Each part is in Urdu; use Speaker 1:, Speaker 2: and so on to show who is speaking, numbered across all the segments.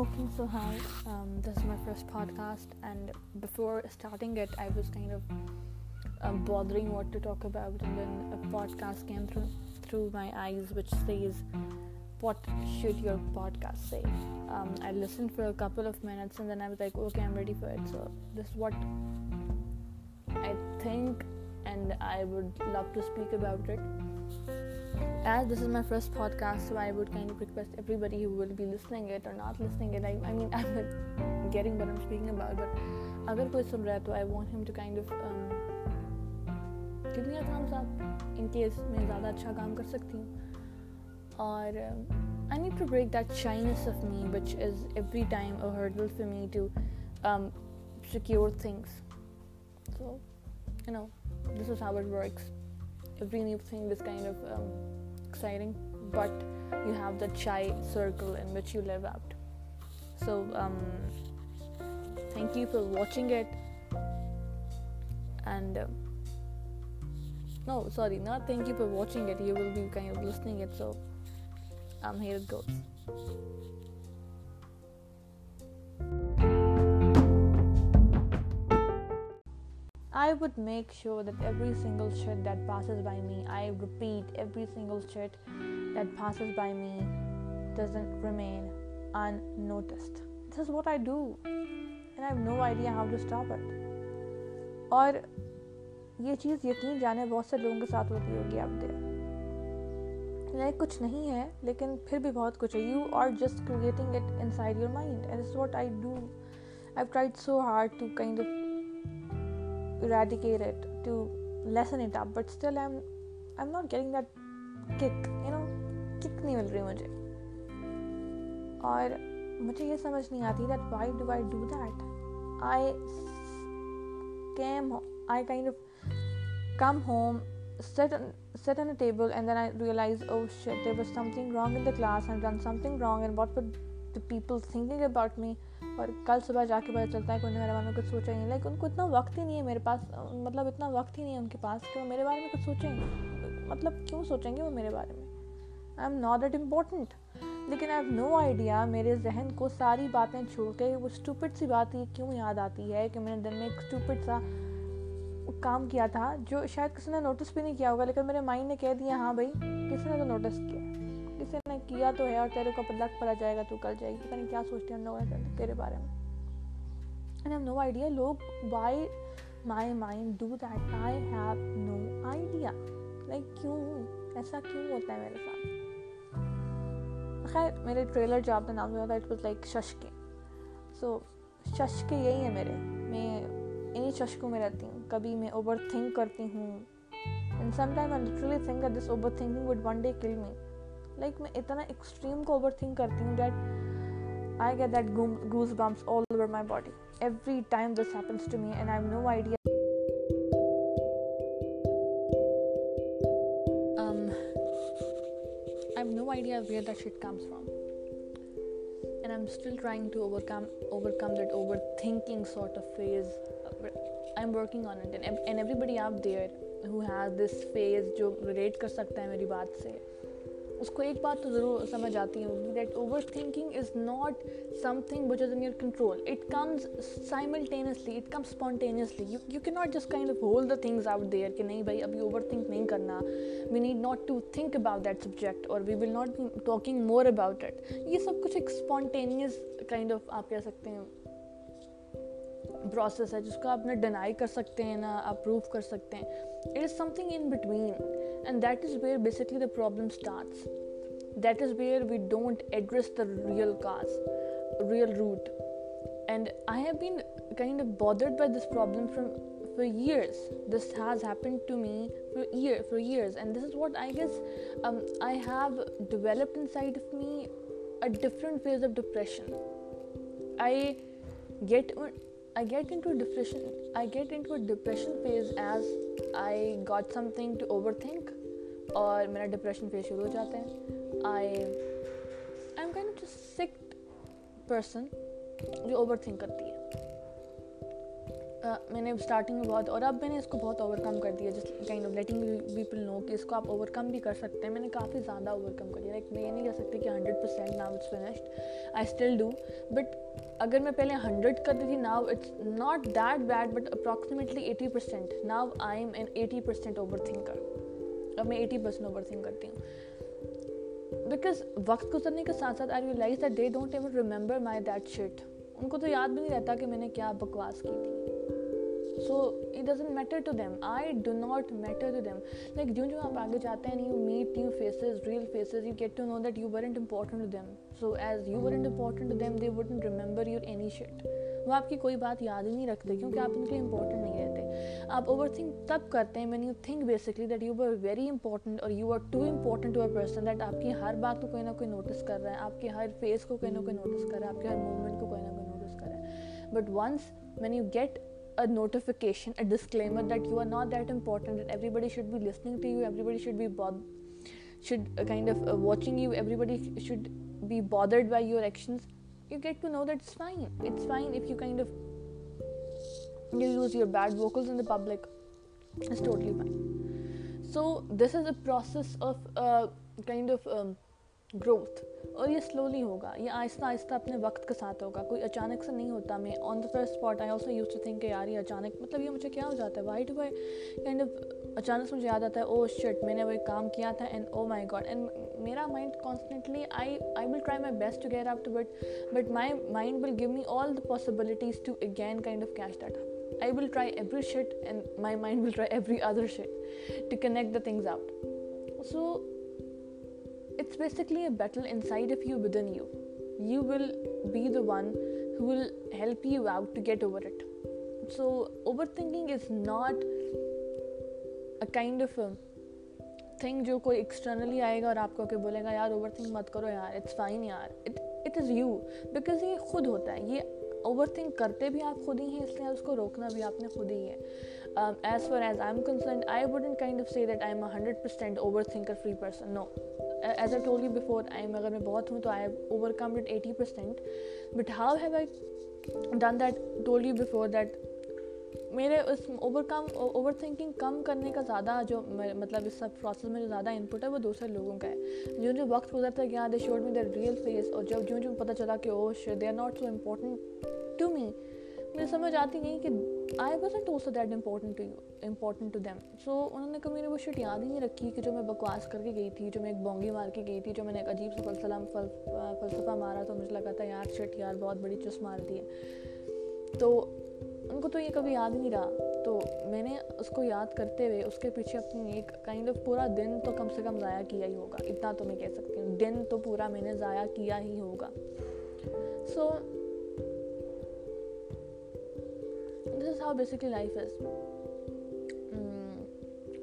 Speaker 1: Okay, so hi, this is my first hmm. podcast, and before starting it, I was kind of um, bothering what to talk about, and then a podcast came through my eyes which says, what should your podcast say? Um, I listened for a couple of minutes and then I was like, okay, I'm ready for it. So this is what I think and I would love to speak about it. کوئی سن رہا ہے تو ہم سب ان کیس میں زیادہ اچھا کام کر سکتی ہوں اور but you have the chai circle so thank you for watching and no sorry نا thank you for watching listening I would make sure that every single unnoticed. That passes by me I single I that passes by how is what no idea یہ چیز یقین جانے بہت سے لوگوں کے ساتھ ہوتی ہوگی آپ دے لائک کچھ نہیں ہے لیکن پھر بھی بہت کچھ ہے you are just creating it inside your mind what I do I try so hard to kind of eradicate it to مجھے یہ سمجھ نہیں آتی that why do that come home thing wrong in the people me اور کل صبح جا کے پتہ چلتا ہے کہ انہوں نے میرے بارے میں کچھ سوچا ہی نہیں لیکن ان کو اتنا وقت ہی نہیں ہے میرے پاس مطلب اتنا وقت ہی نہیں ہے ان کے پاس کہ وہ میرے بارے میں کچھ سوچیں گے مطلب کیوں سوچیں گے وہ میرے بارے میں I am not that important لیکن آئی ہیو نو آئیڈیا میرے ذہن کو ساری باتیں چھوڑ کے وہ اسٹوپٹ سی بات یہ کیوں یاد آتی ہے کہ میں نے دن میں ایک اسٹوپٹ سا کام کیا تھا جو شاید کسی نے نوٹس بھی نہیں کیا ہوگا لیکن میرے مائنڈ نے کہہ دیا ہاں بھائی کسی نے تو نوٹس کیا سے نے کیا تو ہے اور تیرے کو بدلا پڑا جائے گا تو کر جائے گی پتہ نہیں کیا سوچتے ہیں ہم لوگ تیرے بارے میں اینڈ ہیو نو آئیڈیا لوگ why my mind do that I have no idea like کیوں ایسا کیوں ہوتا ہے میرے ساتھ خیر میرے ٹریلر جو آپ نے نام سنا تھا اٹ واز لائک ششکے سو ششکے یہی ہیں میرے میں انہیں ششکوں میں رہتی ہوں کبھی میں اوور تھنک کرتی ہوں and some time I literally think this overthinking would one day kill me like میں اتنا ایکسٹریم کو اوور تھنک کرتی ہوں that I get that goosebumps all over my body every time this happens to me and made no idea I am am still trying to over over overcome come that thinking sort of phase I working on it and everybody آپ there who has this phase جو ریلیٹ کر سکتا ہے میری بات سے اس کو ایک بات تو ضرور سمجھ آتی ہوگی that overthinking is not something which is in your control it comes simultaneously it spontaneously you کی not just kind of hold the things out there کہ نہیں بھائی ابھی اوور تھنک نہیں کرنا we need not to think about that subject اور we will not talking more about it یہ سب کچھ ایک اسپونٹینیس کائنڈ آف آپ کہہ سکتے ہیں پروسیس ہے جس کو آپ نہ ڈینائی کر سکتے ہیں نہ آپ پروو کر سکتے ہیں it is something in between and that is where basically the problem starts that is where we don't address the real cause real root and I have been kind of bothered by this problem from four years this has happen two year four years and this is what I guess I have developed inside of me a different phase of depression I get I get into depression I get into depression phase as I got something to overthink اور میرا ڈپریشن فیز شروع ہو جاتا ہے I I am kind to sick person جو اوور تھنک کرتی ہے میں نے اسٹارٹنگ میں بہت اور اب میں نے اس کو بہت اوور کم کر دیا جس kind of letting people know کہ اس کو آپ اوور کم بھی کر سکتے ہیں میں نے کافی زیادہ اوور کم کر دیا لائک میں یہ نہیں کہہ سکتی کہ hundred percent now it's finished I still do but اگر میں پہلے ہنڈریڈ کرتی تھی now it's not that bad but approximately eighty percent now I am an eighty percent overthinker اب میں ایٹی پرسینٹ اوور تھنک کرتی ہوں بیکاز وقت گزرنے کے ساتھ ساتھ I realize that they don't ever remember my that shit ان کو تو یاد بھی نہیں رہتا کہ میں نے کیا بکواس کی تھی so it doesn't matter to them I do not matter to them like جو جو آپ آگے جاتے ہیں you meet you faces real faces you get to know that you weren't important to them so as you weren't important to them they wouldn't remember your any shit وہ آپ کی کوئی بات یاد ہی نہیں رکھتے کیونکہ آپ ان کے لیے امپورٹنٹ نہیں رہتے آپ اوور تھنک تب کرتے ہیں mean you think basically that you are very important اور you are too important to a person that آپ کی ہر بات کو کوئی نہ کوئی نوٹس کر رہا ہے آپ کے ہر فیس کو کوئی نہ کوئی نوٹس کر رہا ہے آپ کے ہر موومنٹ کو کوئی نہ کوئی نوٹس کر رہا ہے but once mean you get notification that you are not that important should بھی لسنگی شوڈ آفریبی should be bad یورشن bad vocal public so this is a process of of growth اور یہ سلولی ہوگا یہ آہستہ آہستہ اپنے وقت کے ساتھ ہوگا کوئی اچانک سے نہیں ہوتا میں on the first spot I also use to think کہ یار یہ اچانک مطلب یہ مجھے کیا ہو جاتا ہے وائی ٹوائیڈ آف اچانک سے مجھے یاد آتا ہے او شٹ شرٹ میں نے وہ ایک کام کیا تھا and oh my God and میرا mind constantly I I will try my best to get to but but my mind will give me all the possibilities to again kind of cash that I will try every shirt and my mind will try every other shit to connect the things out so it's basically battle of of you you. You you will be the one will help you out to get over it so overthinking is not a kind of think جو کوئی ایکسٹرنلی آئے گا اور آپ کو کہ بولے گا یار اوور تھنک مت کرو یار اٹس فائن یار اٹ از یو بیکاز یہ خود ہوتا ہے یہ اوور تھنک کرتے بھی آپ خود ہی ہیں اس لیے اس کو روکنا بھی آپ نے خود ہی ہے as far as I concerned I would of see that I am a hundred percent overthinker free person no as a totally before I M اگر میں بہت ہوں تو I overcome it eighty percent but how hate totally before that میرے اس اوور کم اوور تھنکنگ کم کرنے کا زیادہ جو مطلب اس سب پروسیس میں جو زیادہ ان پٹ ہے وہ دوسرے لوگوں کا ہے جو وقت گزرتا ہے گیا they showed me the real face اور جب جو پتہ چلا کہ او they are not so important to me مجھے سمجھ آتی نہیں کہ I that important important to them so انہوں نے کبھی میرے وہ شٹ یاد ہی نہیں رکھی کہ جو میں بکواس کر کے گئی تھی جو میں ایک بونگی مار کے گئی تھی جو میں نے ایک عجیب سے فلسلہ فلسفہ مارا تو مجھے لگا تھا یار شٹ یار بہت بڑی چس مارتی ہے تو ان کو تو یہ کبھی یاد نہیں رہا تو میں نے اس کو یاد کرتے ہوئے اس کے پیچھے اپنی ایک کائنڈ آف پورا دن تو کم سے کم ضائع کیا ہی ہوگا اتنا تو میں کہہ سکتی ہوں دن تو پورا میں نے ضائع کیا ہی ہوگا so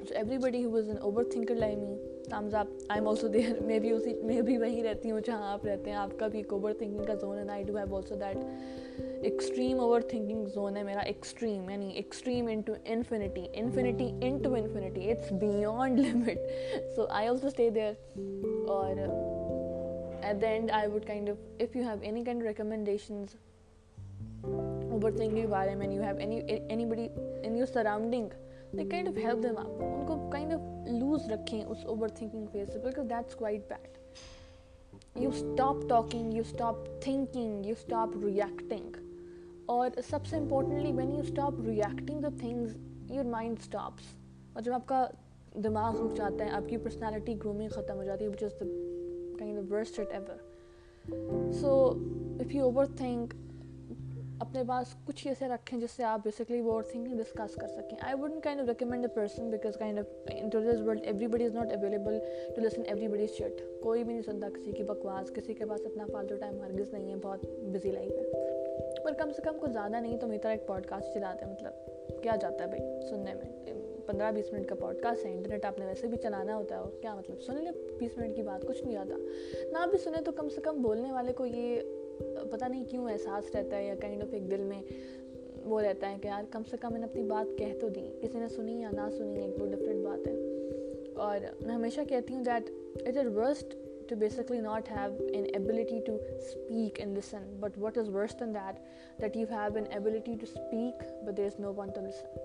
Speaker 1: Abby was an over میں رہتی ہوں جہاں آپ رہتے ہیں آپ کا بھی ایک اوور تھنکنگ کا زون ہے میرا دیر اور at the end I kind of you have kind recommendations ابھرتے کے بارے میں you have anybody in your surrounding they kind of help them آپ ان کو کائنڈ آف لوز رکھیں اس اوور تھنکنگ فیس سے because that's quite bad you stop talking you stop thinking you stop reacting اور سب سے importantly when you stop reacting the things your mind stops اور جب آپ کا دماغ رک جاتا ہے آپ کی پرسنالٹی گرومنگ ختم ہو جاتی ہے which is the kind of worst it ever so if you overthink اپنے پاس کچھ ایسے رکھیں جس سے آپ بیسکلی وہ تھنکنگ ڈسکس کر سکیں I kind kind of of recommend a person because world everybody is not available to listen everybody shit کوئی بھی نہیں سنتا کسی کی بکواس کسی کے پاس اپنا فالتو ٹائم ہرگز نہیں ہے بہت بزی لائف ہے اور کم سے کم کچھ زیادہ نہیں تو میری طرح ایک پوڈ کاسٹ چلاتے ہیں مطلب کیا جاتا ہے بھائی سننے میں پندرہ بیس منٹ کا پوڈ کاسٹ ہے انٹرنیٹ آپ نے ویسے بھی چلانا ہوتا ہے اور کیا مطلب سن لیں بیس منٹ کی بات کچھ نہیں آتا نہ بھی سنیں تو کم سے کم بولنے والے کو یہ پتہ نہیں کیوں احساس رہتا ہے یا کائنڈ آف ایک دل میں وہ رہتا ہے کہ یار کم سے کم میں نے اپنی بات کہہ تو دی کسی نے سنی یا نہ سنی ایک وہ ڈفرینٹ بات ہے اور میں ہمیشہ کہتی ہوں that it is worst to basically not have an ability to speak and listen but what is worse than that that you have an ability to speak but there is no one to listen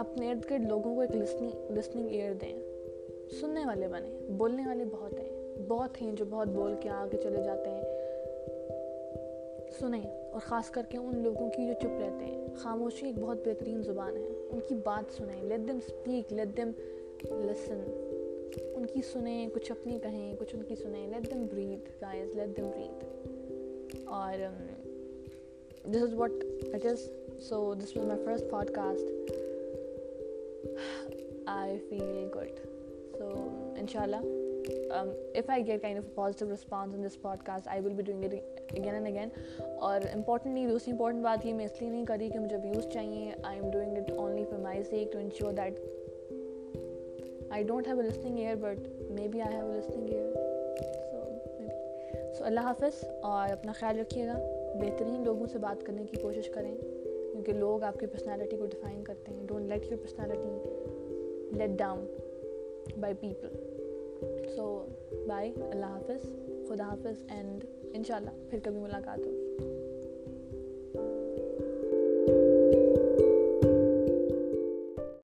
Speaker 1: اپنے ارد گرد لوگوں کو ایک لسننگ لسننگ ایئر دیں سننے والے بنے بولنے والے بہت ہیں بہت ہیں جو بہت بول کے آگے چلے جاتے ہیں سنیں اور خاص کر کے ان لوگوں کی جو چپ رہتے ہیں خاموشی ایک بہت بہترین زبان ہے ان کی بات سنیں let them speak let them listen ان کی سنیں کچھ اپنی کہیں کچھ ان کی سنیں let let them them guys اور this is what it is so this was my first podcast I feel good so ان شاء اللہ if I get of positive response on this podcast I will be doing again and again اور امپارٹینٹ نہیں دوسری امپورٹنٹ بات یہ میں اس لیے نہیں کری کہ مجھے ویوز چاہیے I am doing it only for my sake to ensure that I don't have a listening ear but maybe I have a listening ear so اللہ حافظ اور اپنا خیال رکھیے گا بہترین لوگوں سے بات کرنے کی کوشش کریں کیونکہ لوگ آپ کی پرسنالٹی کو ڈیفائن کرتے ہیں don't let your personality let down by people so bye اللہ حافظ خدا حافظ اینڈ ان شاء اللہ پھر کبھی ملاقات ہو